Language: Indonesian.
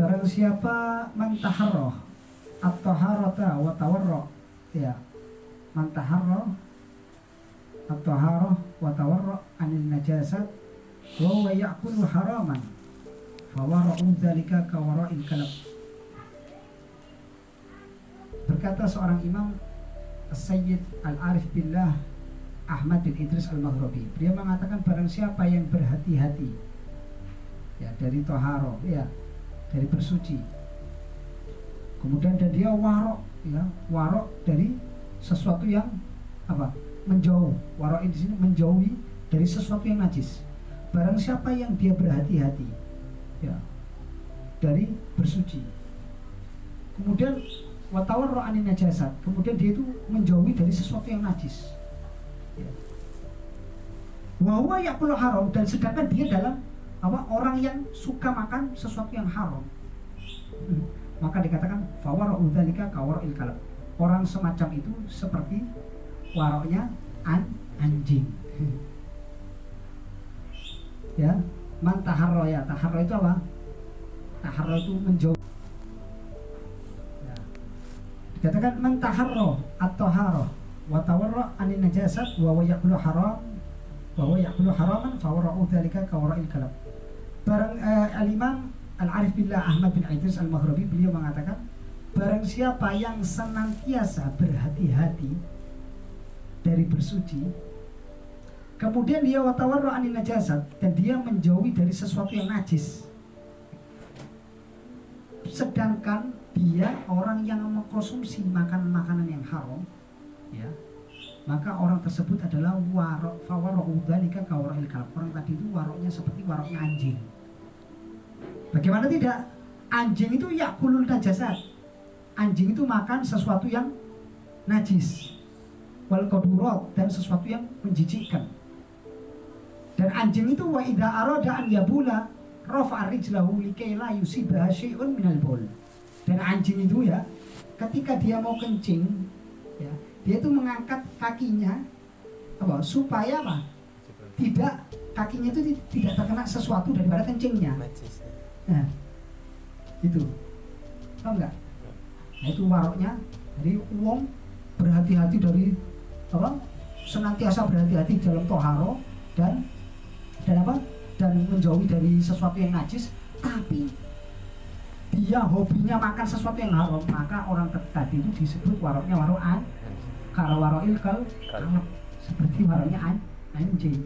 barang siapa mantaharroh atau harota wa tawarro ya. Mantaharroh atau haroh wa tawarro anil najasat wa ya'kulu haraman fawara'u dzalika kawara'il kalab berkata seorang imam Sayyid Al-Arif Billah Ahmad bin Idris Al-Maghrabi. Dia mengatakan barang siapa yang berhati-hati ya dari toharo ya dari bersuci. Kemudian dan dia warok ya warok dari sesuatu yang apa? Menjauh. Warok di sini menjauhi dari sesuatu yang najis. Barang siapa yang dia berhati-hati ya dari bersuci. Kemudian watawar ro'ani najasat. Kemudian dia itu menjauhi dari sesuatu yang najis. Ya. Wawa yakulu haram dan sedangkan dia dalam apa orang yang suka makan sesuatu yang haram maka dikatakan fawara orang semacam itu seperti waroknya an anjing. Ya man taharro ya taharro itu apa? Taharro itu menjauh. Ya. dikatakan man taharro atau haro wa tawarra anin najasat wa haram bahwa yakulu haraman fawara'u dzalika kawara'il kalab barang uh, al-imam al-arif billah Ahmad bin Idris al-Maghrabi beliau mengatakan barang siapa yang senantiasa berhati-hati dari bersuci kemudian dia watawarra anin najasat dan dia menjauhi dari sesuatu yang najis sedangkan dia orang yang mengkonsumsi makan makanan yang haram ya maka orang tersebut adalah warok fawarok udalika kawarok kalb. Orang tadi itu waroknya seperti waroknya anjing. Bagaimana tidak? Anjing itu yakulul najasat. Anjing itu makan sesuatu yang najis. Wal kodurot dan sesuatu yang menjijikkan. Dan anjing itu wa idha arada an yabula rafa rijlahu likaila yusibah syai'un minal bol dan anjing itu ya ketika dia mau kencing ya dia itu mengangkat kakinya apa? Supaya apa? Tidak kakinya itu tidak terkena sesuatu daripada kencingnya. Nah itu. Tahu nggak? Nah itu waroknya. Jadi uang berhati-hati dari apa? Senantiasa berhati-hati dalam toharo dan dan apa? Dan menjauhi dari sesuatu yang najis. Tapi dia hobinya makan sesuatu yang haram maka orang tadi itu disebut waroknya warokan kalau waroil kal seperti waroknya anjing